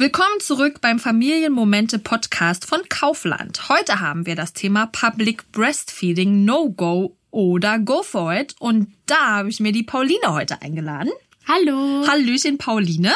Willkommen zurück beim Familienmomente Podcast von Kaufland. Heute haben wir das Thema Public Breastfeeding No Go oder Go for it und da habe ich mir die Pauline heute eingeladen. Hallo. Hallöchen, Pauline.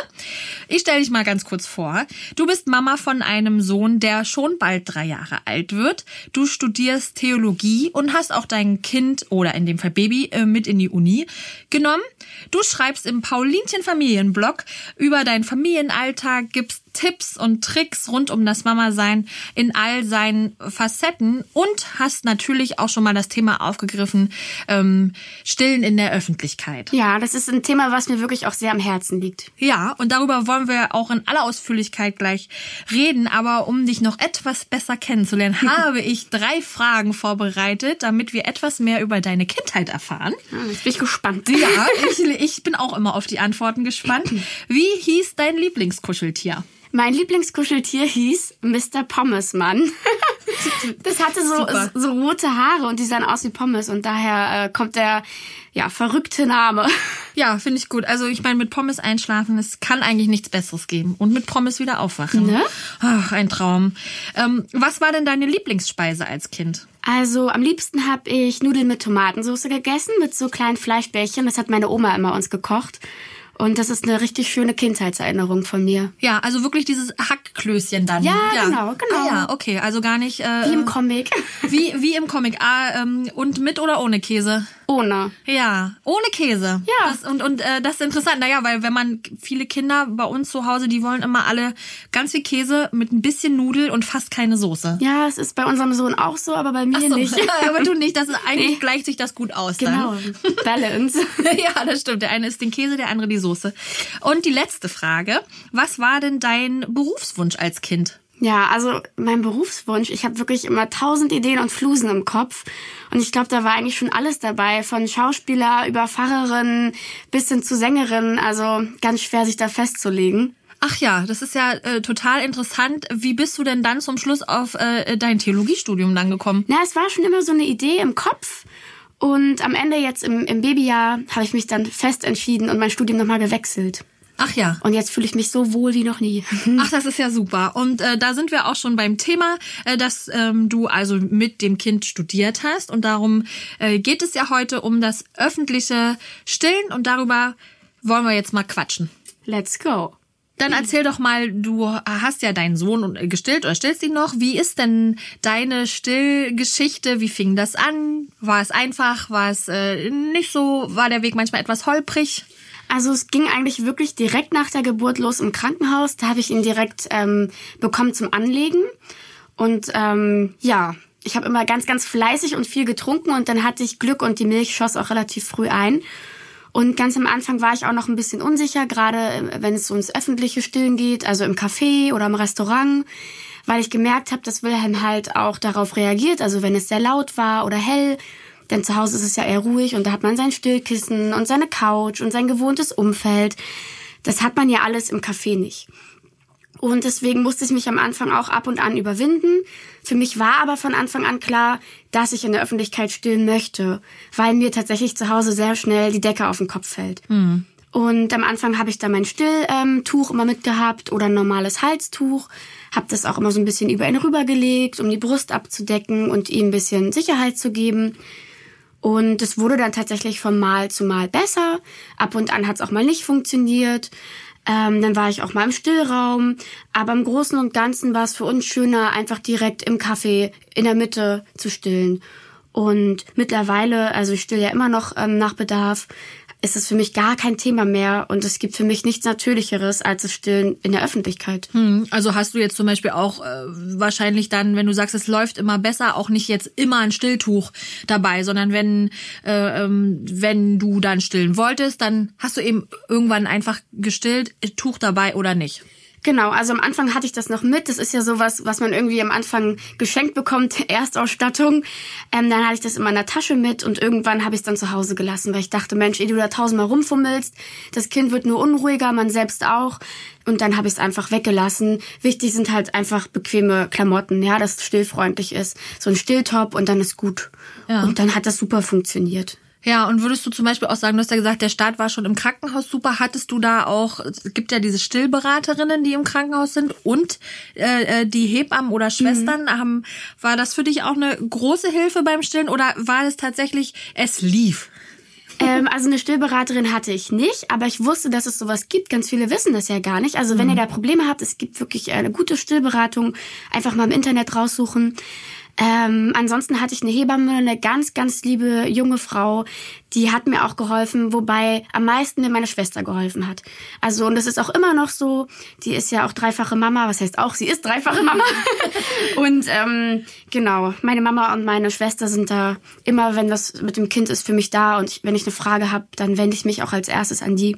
Ich stelle dich mal ganz kurz vor. Du bist Mama von einem Sohn, der schon bald drei Jahre alt wird. Du studierst Theologie und hast auch dein Kind oder in dem Fall Baby äh, mit in die Uni genommen. Du schreibst im Paulinchen Familienblog über deinen Familienalltag, gibst Tipps und Tricks rund um das Mama-Sein in all seinen Facetten und hast natürlich auch schon mal das Thema aufgegriffen, ähm, Stillen in der Öffentlichkeit. Ja, das ist ein Thema, was mir wirklich auch sehr am Herzen liegt. Ja, und darüber wollen wir auch in aller Ausführlichkeit gleich reden. Aber um dich noch etwas besser kennenzulernen, habe ich drei Fragen vorbereitet, damit wir etwas mehr über deine Kindheit erfahren. Ja, jetzt bin ich gespannt. Ja, ich, ich bin auch immer auf die Antworten gespannt. Wie hieß dein Lieblingskuscheltier? Mein Lieblingskuscheltier hieß Mr. Pommesmann. Das hatte so, so rote Haare und die sahen aus wie Pommes und daher äh, kommt der ja verrückte Name. Ja, finde ich gut. Also ich meine, mit Pommes einschlafen, es kann eigentlich nichts Besseres geben. Und mit Pommes wieder aufwachen. Ne? Ach, ein Traum. Ähm, was war denn deine Lieblingsspeise als Kind? Also am liebsten habe ich Nudeln mit Tomatensauce gegessen mit so kleinen Fleischbällchen. Das hat meine Oma immer uns gekocht. Und das ist eine richtig schöne Kindheitserinnerung von mir. Ja, also wirklich dieses Hackklößchen dann. Ja, genau, genau. Ah, ja, okay, also gar nicht. Äh, Wie im Comic. wie, wie im Comic. Ah, ähm, und mit oder ohne Käse? Ohne. Ja, ohne Käse. Ja. Das, und und äh, das ist interessant. Naja, weil wenn man viele Kinder bei uns zu Hause, die wollen immer alle ganz viel Käse mit ein bisschen Nudel und fast keine Soße. Ja, es ist bei unserem Sohn auch so, aber bei mir so. nicht. aber du nicht. Das ist eigentlich Nee. gleicht sich das gut aus. Genau. Balance. Dann. ja, das stimmt. Der eine ist den Käse, der andere die Soße. Und die letzte Frage: Was war denn dein Berufswunsch als Kind? Ja, also mein Berufswunsch, ich habe wirklich immer tausend Ideen und Flusen im Kopf. Und ich glaube, da war eigentlich schon alles dabei, von Schauspieler über Pfarrerin bis hin zu Sängerin. Also ganz schwer, sich da festzulegen. Ach ja, das ist ja äh, total interessant. Wie bist du denn dann zum Schluss auf äh, dein Theologiestudium dann gekommen? Na, es war schon immer so eine Idee im Kopf. Und am Ende jetzt im, im Babyjahr habe ich mich dann fest entschieden und mein Studium nochmal gewechselt. Ach ja. Und jetzt fühle ich mich so wohl wie noch nie. Ach, das ist ja super. Und äh, da sind wir auch schon beim Thema, äh, dass ähm, du also mit dem Kind studiert hast. Und darum äh, geht es ja heute um das öffentliche Stillen. Und darüber wollen wir jetzt mal quatschen. Let's go. Dann erzähl doch mal, du hast ja deinen Sohn äh, gestillt oder stillst ihn noch. Wie ist denn deine Stillgeschichte? Wie fing das an? War es einfach? War es äh, nicht so? War der Weg manchmal etwas holprig? Also es ging eigentlich wirklich direkt nach der Geburt los im Krankenhaus. Da habe ich ihn direkt ähm, bekommen zum Anlegen. Und ähm, ja, ich habe immer ganz, ganz fleißig und viel getrunken und dann hatte ich Glück und die Milch schoss auch relativ früh ein. Und ganz am Anfang war ich auch noch ein bisschen unsicher, gerade äh, wenn es ums öffentliche Stillen geht, also im Café oder im Restaurant, weil ich gemerkt habe, dass Wilhelm halt auch darauf reagiert, also wenn es sehr laut war oder hell. Denn zu Hause ist es ja eher ruhig und da hat man sein Stillkissen und seine Couch und sein gewohntes Umfeld. Das hat man ja alles im Café nicht. Und deswegen musste ich mich am Anfang auch ab und an überwinden. Für mich war aber von Anfang an klar, dass ich in der Öffentlichkeit stillen möchte, weil mir tatsächlich zu Hause sehr schnell die Decke auf den Kopf fällt. Und am Anfang habe ich da mein Stilltuch immer mitgehabt oder ein normales Halstuch. Habe das auch immer so ein bisschen über ihn rübergelegt, um die Brust abzudecken und ihm ein bisschen Sicherheit zu geben. Und es wurde dann tatsächlich von Mal zu Mal besser. Ab und an hat es auch mal nicht funktioniert. Ähm, dann war ich auch mal im Stillraum. Aber im Großen und Ganzen war es für uns schöner, einfach direkt im Café in der Mitte zu stillen. Und mittlerweile, also ich still ja immer noch ähm, nach Bedarf, ist es für mich gar kein Thema mehr. Und es gibt für mich nichts Natürlicheres als das Stillen in der Öffentlichkeit. Hm, Also hast du jetzt zum Beispiel auch äh, wahrscheinlich dann, wenn du sagst, es läuft immer besser, auch nicht jetzt immer ein Stilltuch dabei, sondern wenn äh, ähm, wenn du dann stillen wolltest, dann hast du eben irgendwann einfach gestillt, Tuch dabei oder nicht. Genau, also am Anfang hatte ich das noch mit. Das ist ja sowas, was man irgendwie am Anfang geschenkt bekommt, Erstausstattung. Ähm, dann hatte ich das in meiner Tasche mit und irgendwann habe ich es dann zu Hause gelassen, weil ich dachte, Mensch, ehe du da tausendmal rumfummelst, das Kind wird nur unruhiger, man selbst auch. Und dann habe ich es einfach weggelassen. Wichtig sind halt einfach bequeme Klamotten, ja, dass es stillfreundlich ist. So ein Stilltop und dann ist gut. Ja. Und dann hat das super funktioniert. Ja, und würdest du zum Beispiel auch sagen, du hast ja gesagt, der Start war schon im Krankenhaus super. Hattest du da auch, es gibt ja diese Stillberaterinnen, die im Krankenhaus sind und äh, äh die Hebammen oder Schwestern. Mhm. Haben, war das für dich auch eine große Hilfe beim Stillen oder war es tatsächlich, es lief? Ähm, also eine Stillberaterin hatte ich nicht, aber ich wusste, dass es sowas gibt. Ganz viele wissen das ja gar nicht. Also wenn mhm. ihr da Probleme habt, es gibt wirklich eine gute Stillberatung. Einfach mal im Internet raussuchen. Ähm, ansonsten hatte ich eine Hebamme, eine ganz, ganz liebe junge Frau, die hat mir auch geholfen, wobei am meisten mir meine Schwester geholfen hat. Also, und das ist auch immer noch so, die ist ja auch dreifache Mama, was heißt auch, sie ist dreifache Mama. und ähm, genau, meine Mama und meine Schwester sind da immer, wenn das mit dem Kind ist, für mich da und ich, wenn ich eine Frage habe, dann wende ich mich auch als erstes an die.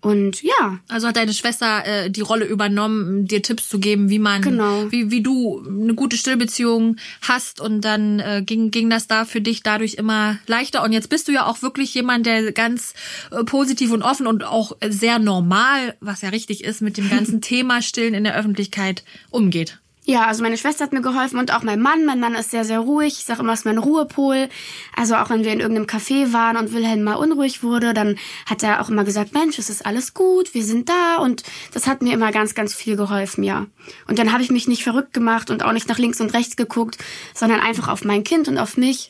Und ja. Also hat deine Schwester äh, die Rolle übernommen, dir Tipps zu geben, wie man, genau. wie, wie du eine gute Stillbeziehung hast und dann äh, ging, ging das da für dich dadurch immer leichter. Und jetzt bist du ja auch wirklich jemand, der ganz äh, positiv und offen und auch sehr normal, was ja richtig ist, mit dem ganzen Thema Stillen in der Öffentlichkeit umgeht. Ja, also meine Schwester hat mir geholfen und auch mein Mann. Mein Mann ist sehr, sehr ruhig. Ich sage immer, es ist mein Ruhepol. Also auch wenn wir in irgendeinem Café waren und Wilhelm mal unruhig wurde, dann hat er auch immer gesagt, Mensch, es ist alles gut, wir sind da. Und das hat mir immer ganz, ganz viel geholfen, ja. Und dann habe ich mich nicht verrückt gemacht und auch nicht nach links und rechts geguckt, sondern einfach auf mein Kind und auf mich.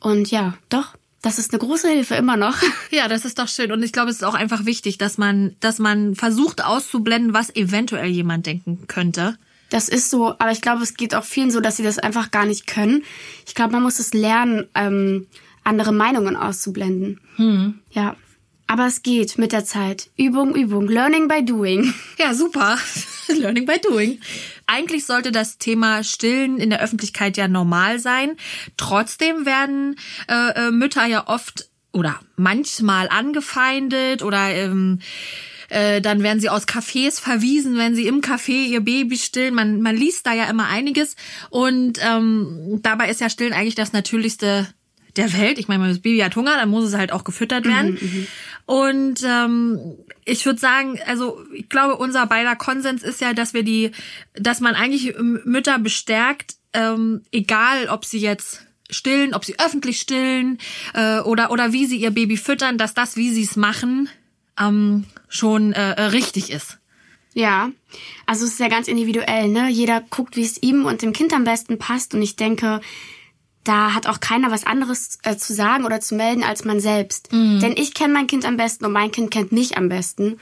Und ja, doch, das ist eine große Hilfe immer noch. Ja, das ist doch schön. Und ich glaube, es ist auch einfach wichtig, dass man, dass man versucht auszublenden, was eventuell jemand denken könnte. Das ist so, aber ich glaube, es geht auch vielen so, dass sie das einfach gar nicht können. Ich glaube, man muss es lernen, ähm, andere Meinungen auszublenden. Hm. Ja. Aber es geht mit der Zeit. Übung, Übung. Learning by doing. Ja, super. Learning by doing. Eigentlich sollte das Thema Stillen in der Öffentlichkeit ja normal sein. Trotzdem werden äh, äh Mütter ja oft oder manchmal angefeindet oder ähm, äh, dann werden sie aus Cafés verwiesen, wenn sie im Café ihr Baby stillen. Man, man liest da ja immer einiges. Und ähm, dabei ist ja Stillen eigentlich das Natürlichste der Welt. Ich meine, das Baby hat Hunger, dann muss es halt auch gefüttert werden. Mhm, mhm. und ähm, ich würde sagen, also ich glaube, unser beider Konsens ist ja, dass wir die, dass man eigentlich Mütter bestärkt, ähm, egal ob sie jetzt stillen, ob sie öffentlich stillen äh, oder oder wie sie ihr Baby füttern, dass das, wie sie es machen, ähm, schon äh, äh, richtig ist. Ja, also es ist ja ganz individuell, ne? Jeder guckt, wie es ihm und dem Kind am besten passt. Und ich denke, da hat auch keiner was anderes äh, zu sagen oder zu melden als man selbst. Mhm. Denn ich kenne mein Kind am besten und mein Kind kennt mich am besten.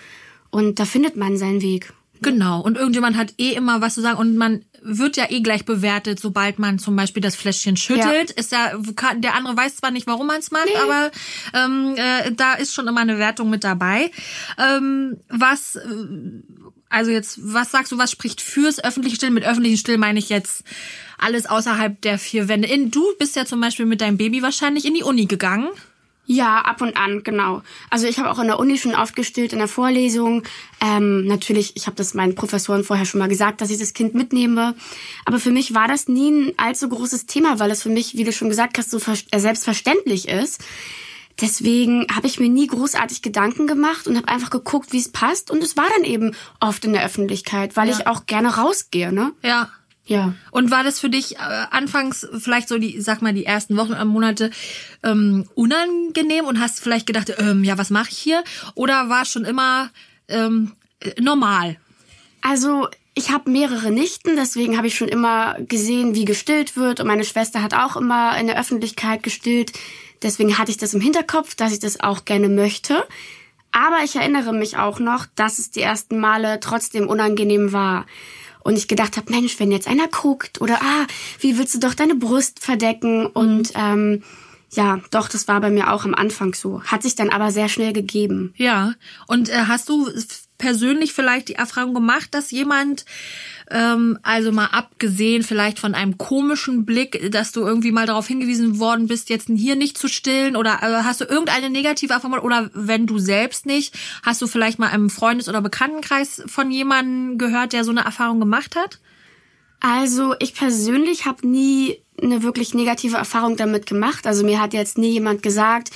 Und da findet man seinen Weg. Genau. Und irgendjemand hat eh immer was zu sagen und man wird ja eh gleich bewertet, sobald man zum Beispiel das Fläschchen schüttelt. Ja. Ist ja, der andere weiß zwar nicht, warum man es macht, nee. aber ähm, äh, da ist schon immer eine Wertung mit dabei. Ähm, was, äh, also jetzt, was sagst du, was spricht fürs öffentliche Stillen? Mit öffentlichen Stillen meine ich jetzt alles außerhalb der vier Wände. In, du bist ja zum Beispiel mit deinem Baby wahrscheinlich in die Uni gegangen. Ja, ab und an, genau. Also ich habe auch in der Uni schon oft gestillt in der Vorlesung. Ähm, natürlich, ich habe das meinen Professoren vorher schon mal gesagt, dass ich das Kind mitnehme. Aber für mich war das nie ein allzu großes Thema, weil es für mich, wie du schon gesagt hast, so äh, selbstverständlich ist. Deswegen habe ich mir nie großartig Gedanken gemacht und habe einfach geguckt, wie es passt. Und es war dann eben oft in der Öffentlichkeit, weil ja. ich auch gerne rausgehe, ne? Ja. Ja. Und war das für dich äh, anfangs vielleicht so die, sag mal, die ersten Wochen und Monate ähm, unangenehm und hast vielleicht gedacht, ähm, ja, was mache ich hier? Oder war es schon immer ähm, normal? Also ich habe mehrere Nichten, deswegen habe ich schon immer gesehen, wie gestillt wird. Und meine Schwester hat auch immer in der Öffentlichkeit gestillt. Deswegen hatte ich das im Hinterkopf, dass ich das auch gerne möchte. Aber ich erinnere mich auch noch, dass es die ersten Male trotzdem unangenehm war. Und ich gedacht habe, Mensch, wenn jetzt einer guckt oder ah, wie willst du doch deine Brust verdecken? Und ähm, ja, doch, das war bei mir auch am Anfang so. Hat sich dann aber sehr schnell gegeben. Ja. Und äh, hast du persönlich vielleicht die Erfahrung gemacht, dass jemand ähm, also mal abgesehen vielleicht von einem komischen Blick, dass du irgendwie mal darauf hingewiesen worden bist, jetzt hier nicht zu stillen oder äh, hast du irgendeine negative Erfahrung oder wenn du selbst nicht, hast du vielleicht mal im Freundes- oder Bekanntenkreis von jemandem gehört, der so eine Erfahrung gemacht hat? Also ich persönlich habe nie eine wirklich negative Erfahrung damit gemacht. Also mir hat jetzt nie jemand gesagt,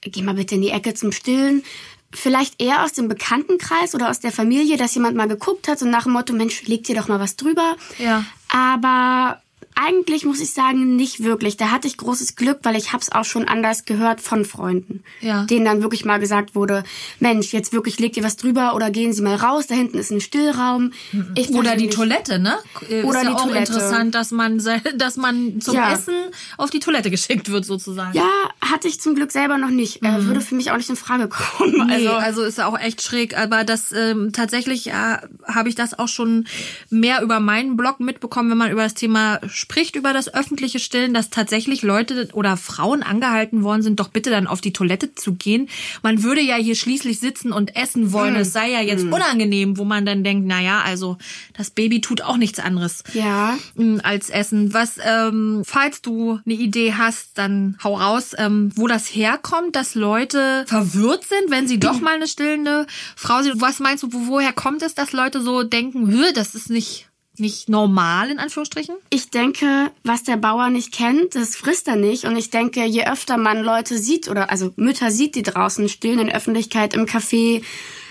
geh mal bitte in die Ecke zum Stillen vielleicht eher aus dem Bekanntenkreis oder aus der Familie, dass jemand mal geguckt hat und nach dem Motto, Mensch, leg dir doch mal was drüber. Ja. Aber eigentlich muss ich sagen, nicht wirklich. Da hatte ich großes Glück, weil ich hab's auch schon anders gehört von Freunden. Ja. Denen dann wirklich mal gesagt wurde, Mensch, jetzt wirklich legt ihr was drüber oder gehen Sie mal raus, da hinten ist ein Stillraum. Ich Oder die persönlich- Toilette, ne? Ist Oder ja die auch Toilette. interessant, dass man, dass man zum Ja. Essen auf die Toilette geschickt wird, sozusagen. Ja, hatte ich zum Glück selber noch nicht. Äh, würde für mich auch nicht in Frage kommen. Mhm. Nee, Also, also, ist auch echt schräg, aber das ähm, tatsächlich ja, habe ich das auch schon mehr über meinen Blog mitbekommen, wenn man über das Thema spricht, über das öffentliche Stillen, dass tatsächlich Leute oder Frauen angehalten worden sind, doch bitte dann auf die Toilette zu gehen. Man würde ja hier schließlich sitzen und essen wollen. Es sei ja jetzt unangenehm, wo man dann denkt, na ja, also das Baby tut auch nichts anderes ja. mm, als Essen. Was, ähm, falls du eine Idee hast, dann hau raus, ähm, wo das herkommt, dass Leute verwirrt sind, wenn sie doch mal eine stillende Frau sind. Was meinst du, wo, woher kommt es, dass Leute so denken, "Hö, das ist nicht nicht normal in Anführungsstrichen? Ich denke, was der Bauer nicht kennt, das frisst er nicht. Und ich denke, je öfter man Leute sieht oder also Mütter sieht, die draußen stillen in Öffentlichkeit, im Café,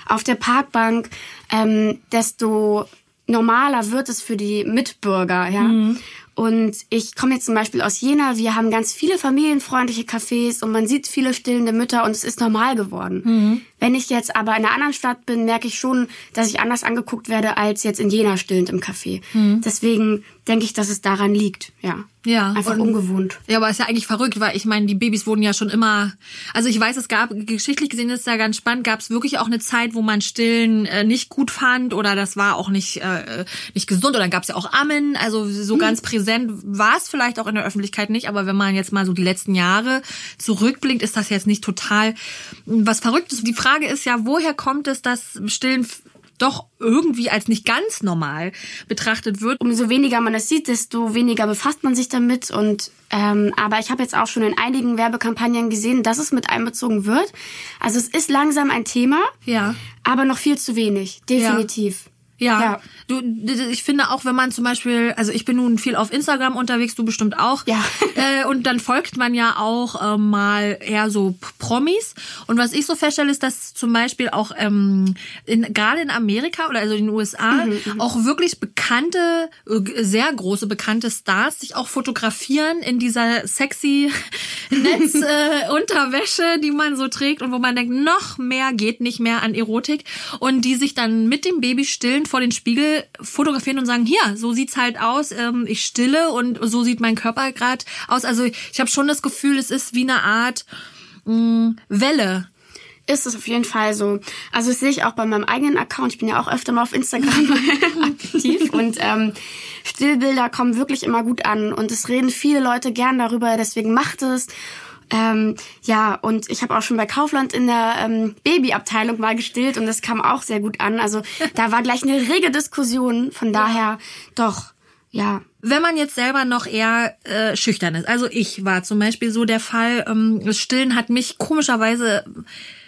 auf der Parkbank, ähm, desto normaler wird es für die Mitbürger, ja. Und ich komme jetzt zum Beispiel aus Jena. Wir haben ganz viele familienfreundliche Cafés und man sieht viele stillende Mütter und es ist normal geworden. Wenn ich jetzt aber in einer anderen Stadt bin, merke ich schon, dass ich anders angeguckt werde als jetzt in Jena stillend im Café. Deswegen denke ich, dass es daran liegt. Ja. Ja, Einfach und- ungewohnt. Ja, aber ist ja eigentlich verrückt, weil ich meine, die Babys wurden ja schon immer. Also ich weiß, es gab geschichtlich gesehen ist ja ganz spannend. Gab es wirklich auch eine Zeit, wo man Stillen äh, nicht gut fand oder das war auch nicht äh, nicht gesund oder dann gab es ja auch Ammen. Also so ganz präsent war es vielleicht auch in der Öffentlichkeit nicht. Aber wenn man jetzt mal so die letzten Jahre zurückblickt, ist das jetzt nicht total was Verrücktes. Die Frage ist ja, woher kommt es, dass Stillen doch irgendwie als nicht ganz normal betrachtet wird? Umso weniger man es sieht, desto weniger befasst man sich damit. Und ähm, aber ich habe jetzt auch schon in einigen Werbekampagnen gesehen, dass es mit einbezogen wird. Also es ist langsam ein Thema, Ja. aber noch viel zu wenig. Definitiv. Ja. Ja. Du, d- ich finde auch, wenn man zum Beispiel, also ich bin nun viel auf Instagram unterwegs, du bestimmt auch. Ja. Äh, und dann folgt man ja auch äh, mal eher so Promis. Und was ich so feststelle, ist, dass zum Beispiel auch ähm, in, gerade in Amerika oder also in den USA auch wirklich bekannte, äh, sehr große bekannte Stars sich auch fotografieren in dieser sexy Netzunterwäsche, äh, die man so trägt und wo man denkt, noch mehr geht nicht mehr an Erotik und die sich dann mit dem Baby stillend vor den Spiegel fotografieren und sagen, hier, so sieht's halt aus, ähm, ich stille und so sieht mein Körper gerade aus. Also ich habe schon das Gefühl, es ist wie eine Art mh, Welle. Ist es auf jeden Fall so. Also das sehe ich auch bei meinem eigenen Account. Ich bin ja auch öfter mal auf Instagram aktiv und ähm, Stillbilder kommen wirklich immer gut an und es reden viele Leute gern darüber, deswegen macht es. Ähm, ja, und ich habe auch schon bei Kaufland in der ähm, Babyabteilung mal gestillt und das kam auch sehr gut an. Also da war gleich eine rege Diskussion. Von daher doch, ja. Wenn man jetzt selber noch eher äh, schüchtern ist, also ich war zum Beispiel so der Fall, ähm, das Stillen hat mich komischerweise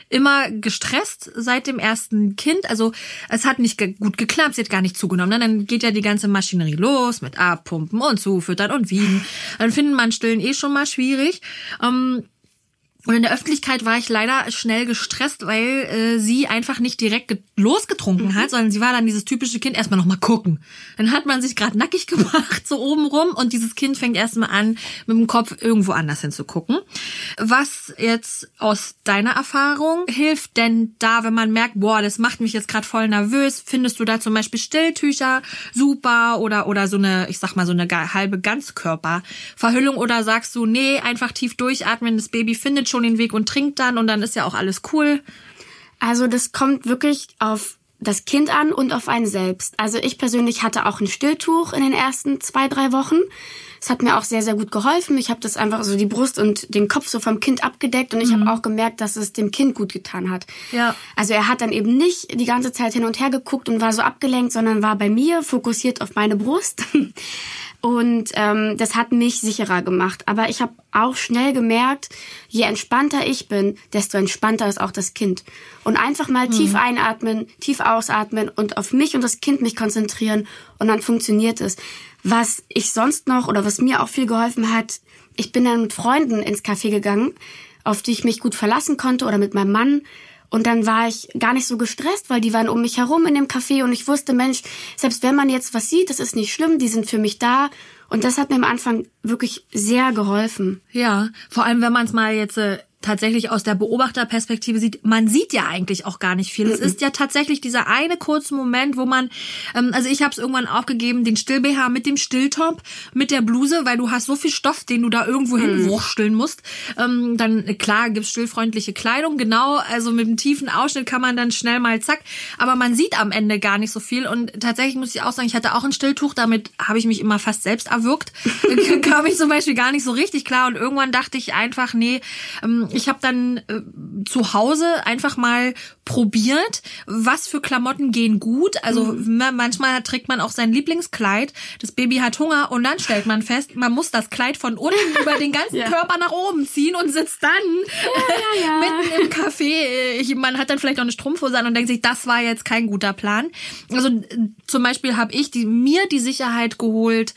immer gestresst seit dem ersten Kind. Also es hat nicht gut geklappt, sie hat gar nicht zugenommen. Dann geht ja die ganze Maschinerie los mit Abpumpen und Zufüttern und Wiegen. Dann findet man Stillen eh schon mal schwierig. Ähm, und in der Öffentlichkeit war ich leider schnell gestresst, weil äh, sie einfach nicht direkt ge- losgetrunken hat, sondern sie war dann dieses typische Kind, erstmal nochmal gucken. Dann hat man sich gerade nackig gemacht, so oben rum, und dieses Kind fängt erstmal an, mit dem Kopf irgendwo anders hinzugucken. Was jetzt aus deiner Erfahrung hilft denn da, wenn man merkt, boah, das macht mich jetzt gerade voll nervös, findest du da zum Beispiel Stilltücher super oder, oder so eine, ich sag mal, so eine halbe Ganzkörperverhüllung oder sagst du, nee, einfach tief durchatmen, das Baby findet schon den Weg und trinkt dann und dann ist ja auch alles cool. Also das kommt wirklich auf das Kind an und auf einen selbst. Also ich persönlich hatte auch ein Stilltuch in den ersten zwei, drei Wochen. Es hat mir auch sehr, sehr gut geholfen. Ich habe das einfach so die Brust und den Kopf so vom Kind abgedeckt und ich habe auch gemerkt, dass es dem Kind gut getan hat. Ja. Also er hat dann eben nicht die ganze Zeit hin und her geguckt und war so abgelenkt, sondern war bei mir fokussiert auf meine Brust. Und ähm, das hat mich sicherer gemacht. Aber ich habe auch schnell gemerkt, je entspannter ich bin, desto entspannter ist auch das Kind. Und einfach mal tief einatmen, tief ausatmen und auf mich und das Kind mich konzentrieren und dann funktioniert es. Was ich sonst noch oder was mir auch viel geholfen hat, ich bin dann mit Freunden ins Café gegangen, auf die ich mich gut verlassen konnte oder mit meinem Mann. Und dann war ich gar nicht so gestresst, weil die waren um mich herum in dem Café und ich wusste, Mensch, selbst wenn man jetzt was sieht, das ist nicht schlimm, die sind für mich da. Und das hat mir am Anfang wirklich sehr geholfen. Ja, vor allem wenn man es mal jetzt äh, tatsächlich aus der Beobachterperspektive sieht, man sieht ja eigentlich auch gar nicht viel. -mm. Es ist ja tatsächlich dieser eine kurze Moment, wo man, ähm, also ich habe es irgendwann aufgegeben, den Still-BH mit dem Stilltop, mit der Bluse, weil du hast so viel Stoff, den du da irgendwo mm. hinwursteln musst. Ähm, dann, klar, gibt's stillfreundliche Kleidung, genau, also mit einem tiefen Ausschnitt kann man dann schnell mal zack, aber man sieht am Ende gar nicht so viel und tatsächlich muss ich auch sagen, ich hatte auch ein Stilltuch, damit habe ich mich immer fast selbst erwürgt. kam ich zum Beispiel gar nicht so richtig klar und irgendwann dachte ich einfach, nee, ähm, ich habe dann äh, zu Hause einfach mal probiert, was für Klamotten gehen gut. Also mhm. manchmal trägt man auch sein Lieblingskleid. Das Baby hat Hunger und dann stellt man fest, man muss das Kleid von unten über den ganzen ja. Körper nach oben ziehen und sitzt dann ja, ja, mitten im Café. Ich, man hat dann vielleicht noch eine Strumpfhose an und denkt sich, das war jetzt kein guter Plan. Also zum Beispiel habe ich die, mir die Sicherheit geholt,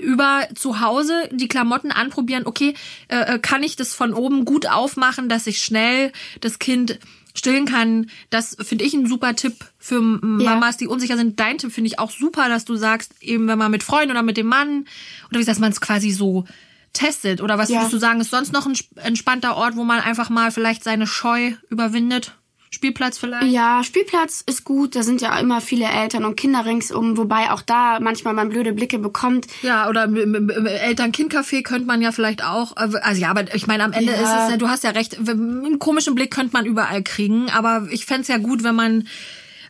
über zu Hause die Klamotten anprobieren, okay, äh, äh, kann ich das von oben gut aufmachen, dass ich schnell das Kind stillen kann. Das finde ich ein super Tipp für Mamas, die unsicher sind. Dein Tipp finde ich auch super, dass du sagst, eben wenn man mit Freunden oder mit dem Mann oder wie dass man es quasi so testet. Oder was ja. würdest du sagen, ist sonst noch ein entspannter Ort, wo man einfach mal vielleicht seine Scheu überwindet? Spielplatz vielleicht? Ja, Spielplatz ist gut. Da sind ja immer viele Eltern und Kinder ringsum, wobei auch da manchmal man blöde Blicke bekommt. Ja, oder Eltern-Kind-Café könnte man ja vielleicht auch. Äh, also ja, aber ich meine, am Ende ja. ist es ja, du hast ja recht, einen komischen Blick könnte man überall kriegen. Aber ich fände ja gut, wenn man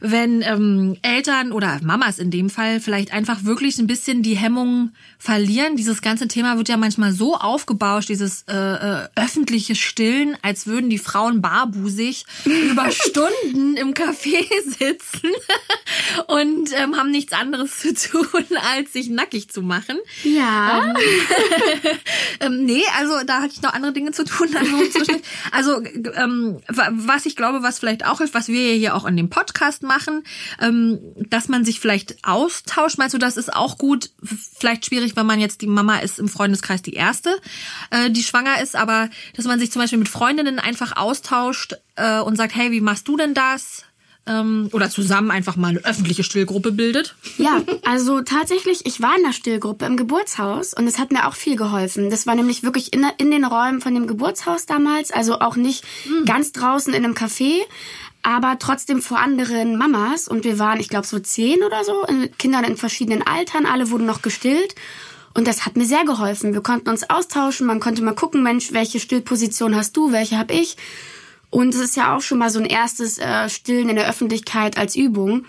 wenn ähm, Eltern oder Mamas in dem Fall vielleicht einfach wirklich ein bisschen die Hemmung verlieren. Dieses ganze Thema wird ja manchmal so aufgebauscht, dieses äh, äh, öffentliche Stillen, als würden die Frauen barbusig über Stunden im Café sitzen und ähm, haben nichts anderes zu tun, als sich nackig zu machen. Ja. Ähm, ähm, nee, also da hatte ich noch andere Dinge zu tun. Also ähm, was ich glaube, was vielleicht auch hilft, was wir hier auch in dem Podcast machen, ähm, dass man sich vielleicht austauscht. Meinst du, das ist auch gut? Vielleicht schwierig, wenn man jetzt die Mama ist im Freundeskreis die erste, äh, die schwanger ist, aber dass man sich zum Beispiel mit Freundinnen einfach austauscht äh, und sagt, hey, wie machst du denn das? Ähm, oder zusammen einfach mal eine öffentliche Stillgruppe bildet? Ja, also tatsächlich, ich war in der Stillgruppe im Geburtshaus und es hat mir auch viel geholfen. Das war nämlich wirklich in, in den Räumen von dem Geburtshaus damals, also auch nicht mhm. ganz draußen in einem Café, aber trotzdem vor anderen Mamas. Und wir waren, ich glaube, so zehn oder so, Kindern in verschiedenen Altern, alle wurden noch gestillt. Und das hat mir sehr geholfen. Wir konnten uns austauschen, man konnte mal gucken, Mensch, welche Stillposition hast du, welche habe ich. Und es ist ja auch schon mal so ein erstes äh, Stillen in der Öffentlichkeit als Übung.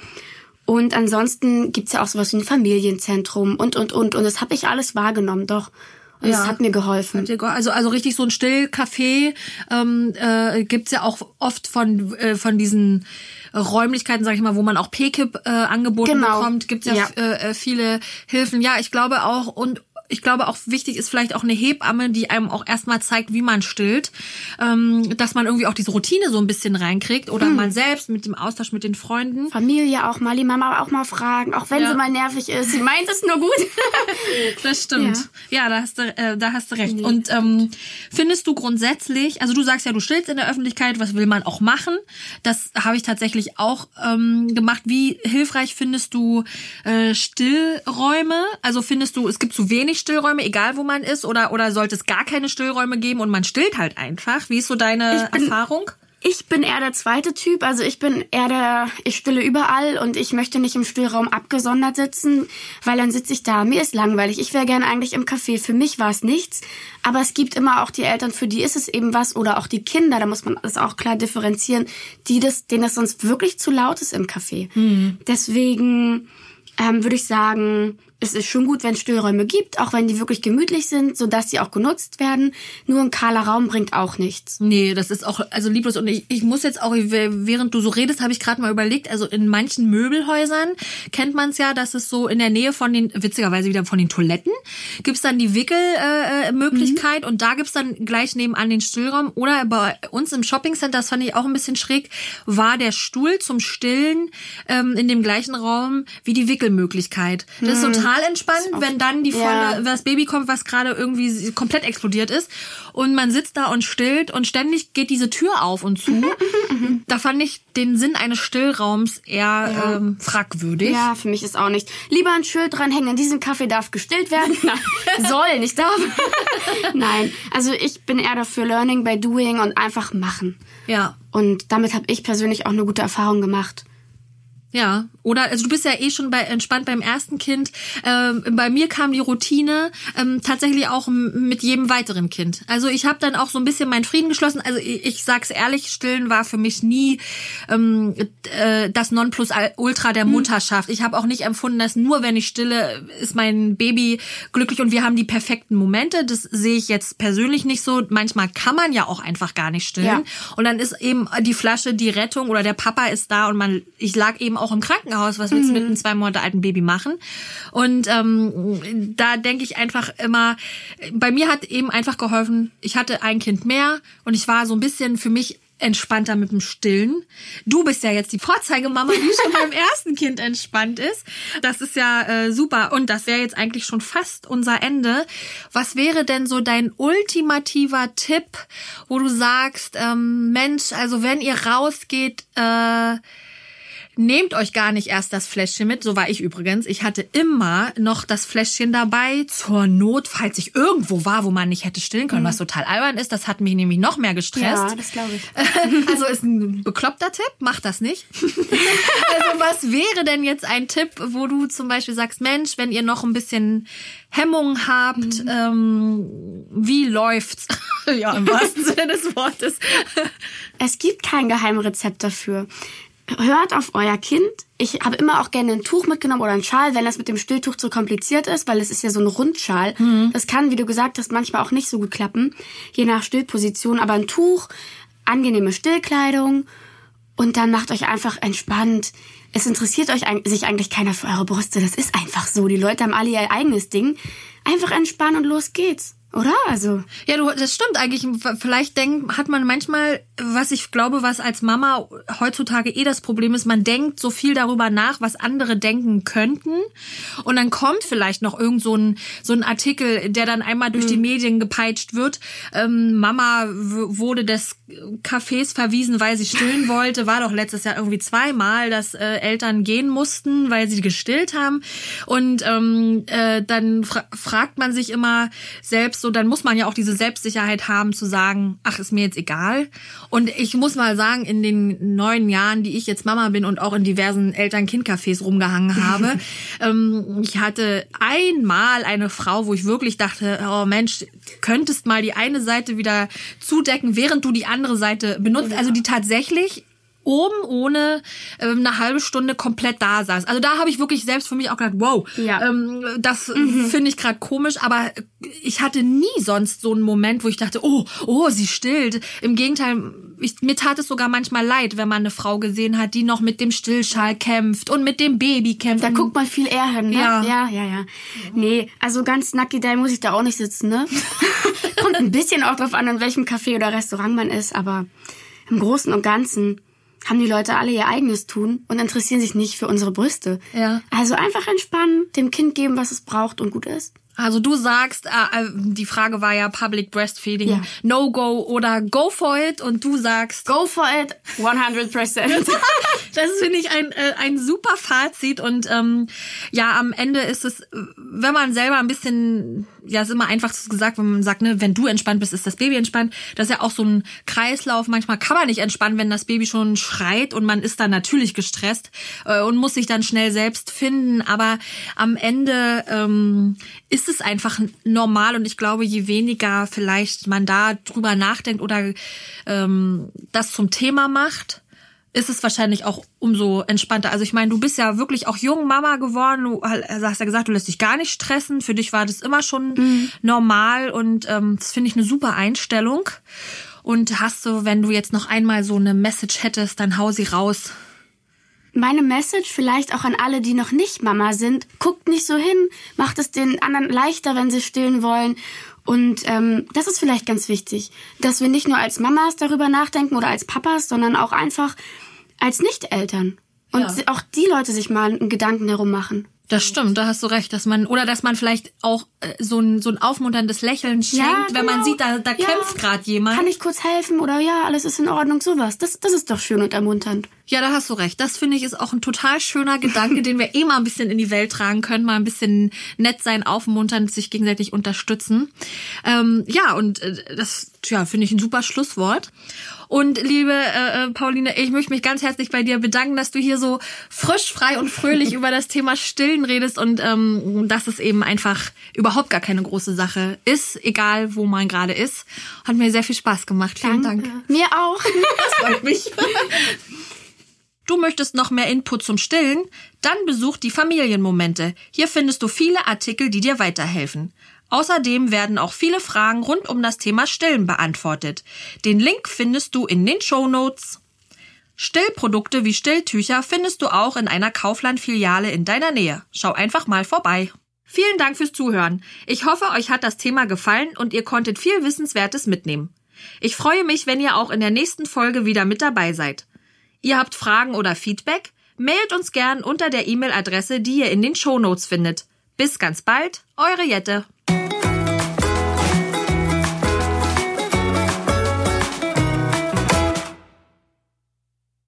Und ansonsten gibt's ja auch sowas wie ein Familienzentrum und, und, und. Und das habe ich alles wahrgenommen, doch. Und ja. das hat mir geholfen. Also, also richtig so ein Stillcafé ähm, äh, gibt's ja auch oft von, äh, von diesen Räumlichkeiten, sag ich mal, wo man auch PKIP äh, angeboten genau. bekommt, gibt's ja, ja. Äh, äh, viele Hilfen. Ja, ich glaube auch und ich glaube auch wichtig ist vielleicht auch eine Hebamme, die einem auch erstmal zeigt, wie man stillt, ähm, dass man irgendwie auch diese Routine so ein bisschen reinkriegt oder hm. man selbst mit dem Austausch mit den Freunden. Familie auch mal, die Mama auch mal fragen, auch wenn ja. sie mal nervig ist. Sie meint es nur gut. das stimmt. Ja, ja da hast du, äh, da hast du recht. Nee. Und ähm, findest du grundsätzlich, also du sagst ja, du stillst in der Öffentlichkeit, was will man auch machen? Das habe ich tatsächlich auch ähm, gemacht. Wie hilfreich findest du äh, Stillräume? Also findest du, es gibt zu wenig Stillräume, egal wo man ist, oder, oder sollte es gar keine Stillräume geben und man stillt halt einfach? Wie ist so deine bin, Erfahrung? Ich bin eher der zweite Typ, also ich bin eher der, ich stille überall und ich möchte nicht im Stillraum abgesondert sitzen, weil dann sitze ich da, mir ist langweilig, ich wäre gerne eigentlich im Café, für mich war es nichts, aber es gibt immer auch die Eltern, für die ist es eben was oder auch die Kinder, da muss man das auch klar differenzieren, die das, denen das sonst wirklich zu laut ist im Café. Mhm. Deswegen ähm, würde ich sagen, es ist schon gut, wenn es Stillräume gibt, auch wenn die wirklich gemütlich sind, sodass sie auch genutzt werden. Nur ein kahler Raum bringt auch nichts. Nee, das ist auch also lieblos. Und ich, ich muss jetzt auch, während du so redest, habe ich gerade mal überlegt, also in manchen Möbelhäusern kennt man es ja, dass es so in der Nähe von den, witzigerweise wieder von den Toiletten, gibt's dann die Wickelmöglichkeit äh, mhm. und da gibt's dann gleich nebenan den Stillraum. Oder bei uns im Shoppingcenter, das fand ich auch ein bisschen schräg, war der Stuhl zum Stillen ähm, in dem gleichen Raum wie die Wickelmöglichkeit. Das mhm. ist total total entspannt, wenn dann die volle, Ja. das Baby kommt, was gerade irgendwie komplett explodiert ist und man sitzt da und stillt und ständig geht diese Tür auf und zu. da fand ich den Sinn eines Stillraums eher ähm, fragwürdig. Ja, für mich ist auch nicht. Lieber ein Schild dranhängen, in diesem Kaffee darf gestillt werden. Nein, soll, nicht darf. Nein, also ich bin eher dafür Learning by Doing und einfach machen. ja. Und damit habe ich persönlich auch eine gute Erfahrung gemacht. Ja, oder also du bist ja eh schon bei entspannt beim ersten Kind. Ähm, bei mir kam die Routine ähm, tatsächlich auch mit jedem weiteren Kind. Also ich habe dann auch so ein bisschen meinen Frieden geschlossen. Also ich, ich sag's ehrlich, Stillen war für mich nie ähm, äh, das Nonplusultra der Mutterschaft. Ich habe auch nicht empfunden, dass nur wenn ich stille, ist mein Baby glücklich und wir haben die perfekten Momente. Das sehe ich jetzt persönlich nicht so. Manchmal kann man ja auch einfach gar nicht stillen. Ja. Und dann ist eben die Flasche die Rettung oder der Papa ist da und man, ich lag eben auch im Krankenhaus. Was willst du mit einem zwei Monate alten Baby machen? Und ähm, da denke ich einfach immer, bei mir hat eben einfach geholfen, ich hatte ein Kind mehr und ich war so ein bisschen für mich entspannter mit dem Stillen. Du bist ja jetzt die Vorzeigemama, die schon beim ersten Kind entspannt ist. Das ist ja äh, super. Und das wäre jetzt eigentlich schon fast unser Ende. Was wäre denn so dein ultimativer Tipp, wo du sagst, ähm, Mensch, also wenn ihr rausgeht, äh, Nehmt euch gar nicht erst das Fläschchen mit, so war ich übrigens. Ich hatte immer noch das Fläschchen dabei zur Not, falls ich irgendwo war, wo man nicht hätte stillen können, was total albern ist. Das hat mich nämlich noch mehr gestresst. Ja, das glaube ich. Also ist ein bekloppter Tipp, macht das nicht. Also was wäre denn jetzt ein Tipp, wo du zum Beispiel sagst, Mensch, wenn ihr noch ein bisschen Hemmung habt, ähm, wie läuft's? ja, im wahrsten Sinne des Wortes. Es gibt kein Geheimrezept dafür. Hört auf euer Kind. Ich habe immer auch gerne ein Tuch mitgenommen oder einen Schal, wenn das mit dem Stilltuch zu kompliziert ist, weil es ist ja so ein Rundschal. Das kann, wie du gesagt hast, manchmal auch nicht so gut klappen, je nach Stillposition. Aber ein Tuch, angenehme Stillkleidung und dann macht euch einfach entspannt. Es interessiert euch sich eigentlich keiner für eure Brüste. Das ist einfach so. Die Leute haben alle ihr eigenes Ding. Einfach entspannen und los geht's. Oder? Also. Ja, du, das stimmt eigentlich. Vielleicht denk, hat man manchmal, was ich glaube, was als Mama heutzutage eh das Problem ist, man denkt so viel darüber nach, was andere denken könnten. Und dann kommt vielleicht noch irgend so ein, so ein Artikel, der dann einmal durch die Medien gepeitscht wird. Ähm, Mama wurde des Cafés verwiesen, weil sie stillen wollte. War doch letztes Jahr irgendwie zweimal, dass äh, Eltern gehen mussten, weil sie gestillt haben. Und ähm, äh, dann fra fragt man sich immer selbst so, dann muss man ja auch diese Selbstsicherheit haben zu sagen, ach, ist mir jetzt egal. Und ich muss mal sagen, in den neun Jahren, die ich jetzt Mama bin und auch in diversen Eltern-Kind-Cafés rumgehangen habe, ähm, ich hatte einmal eine Frau, wo ich wirklich dachte, oh Mensch, könntest mal die eine Seite wieder zudecken, während du die andere Seite benutzt. Also die tatsächlich oben ohne ähm, eine halbe Stunde komplett da saß. Also da habe ich wirklich selbst für mich auch gedacht, wow, Ja. ähm, das finde ich gerade komisch, aber ich hatte nie sonst so einen Moment, wo ich dachte, oh, oh, sie stillt. Im Gegenteil, ich, mir tat es sogar manchmal leid, wenn man eine Frau gesehen hat, die noch mit dem Stillschal kämpft und mit dem Baby kämpft. Da guckt man viel eher hin, ne? Ja. ja, ja. ja. Nee, also ganz nackt muss ich da auch nicht sitzen, ne? Ein bisschen auch drauf an, in welchem Café oder Restaurant man ist, aber im Großen und Ganzen haben die Leute alle ihr eigenes tun und interessieren sich nicht für unsere Brüste. Ja. Also einfach entspannen, dem Kind geben, was es braucht und gut ist. Also du sagst, äh, äh, die Frage war ja Public Breastfeeding, Ja. No-Go oder Go for it und du sagst, Go for it, 100%. Das finde ich ein, äh, ein super Fazit und ähm, ja, am Ende ist es, wenn man selber ein bisschen, ja, ist immer einfach gesagt, wenn man sagt, ne, wenn du entspannt bist, ist das Baby entspannt. Das ist ja auch so ein Kreislauf. Manchmal kann man nicht entspannen, wenn das Baby schon schreit und man ist dann natürlich gestresst äh, und muss sich dann schnell selbst finden. Aber am Ende ähm, ist es einfach normal und ich glaube, je weniger vielleicht man da drüber nachdenkt oder ähm, das zum Thema macht, ist es wahrscheinlich auch umso entspannter. Also ich meine, du bist ja wirklich auch jung Mama geworden. Du hast ja gesagt, du lässt dich gar nicht stressen. Für dich war das immer schon normal und ähm, das finde ich eine super Einstellung. Und hast du, wenn du jetzt noch einmal so eine Message hättest, dann hau sie raus. Meine Message vielleicht auch an alle, die noch nicht Mama sind, guckt nicht so hin, macht es den anderen leichter, wenn sie stillen wollen. Und ähm, das ist vielleicht ganz wichtig, dass wir nicht nur als Mamas darüber nachdenken oder als Papas, sondern auch einfach als Nicht-Eltern. Und Ja. auch die Leute sich mal einen Gedanken herum machen. Das stimmt, da hast du recht, dass man oder dass man vielleicht auch äh, so ein so ein aufmunterndes Lächeln schenkt, Ja, wenn man genau. sieht, da, da Ja. kämpft gerade jemand. Kann ich kurz helfen oder ja, alles ist in Ordnung, sowas. Das, das ist doch schön und ermunternd. Ja, da hast du recht. Das finde ich ist auch ein total schöner Gedanke, den wir eh mal ein bisschen in die Welt tragen können, mal ein bisschen nett sein, aufmuntern, sich gegenseitig unterstützen. Ähm, ja, und äh, das ja, finde ich ein super Schlusswort. Und liebe äh, äh, Pauline, ich möchte mich ganz herzlich bei dir bedanken, dass du hier so frisch, frei und fröhlich über das Thema Stillen redest und ähm, dass es eben einfach überhaupt gar keine große Sache ist, egal wo man gerade ist. Hat mir sehr viel Spaß gemacht. Vielen Dank. Mir auch. Das freut mich. Du möchtest noch mehr Input zum Stillen? Dann besuch die Familienmomente. Hier findest du viele Artikel, die dir weiterhelfen. Außerdem werden auch viele Fragen rund um das Thema Stillen beantwortet. Den Link findest du in den Show Notes. Stillprodukte wie Stilltücher findest du auch in einer Kaufland-Filiale in deiner Nähe. Schau einfach mal vorbei. Vielen Dank fürs Zuhören. Ich hoffe, euch hat das Thema gefallen und ihr konntet viel Wissenswertes mitnehmen. Ich freue mich, wenn ihr auch in der nächsten Folge wieder mit dabei seid. Ihr habt Fragen oder Feedback? Mailt uns gern unter der E-Mail-Adresse, die ihr in den Shownotes findet. Bis ganz bald, eure Jette.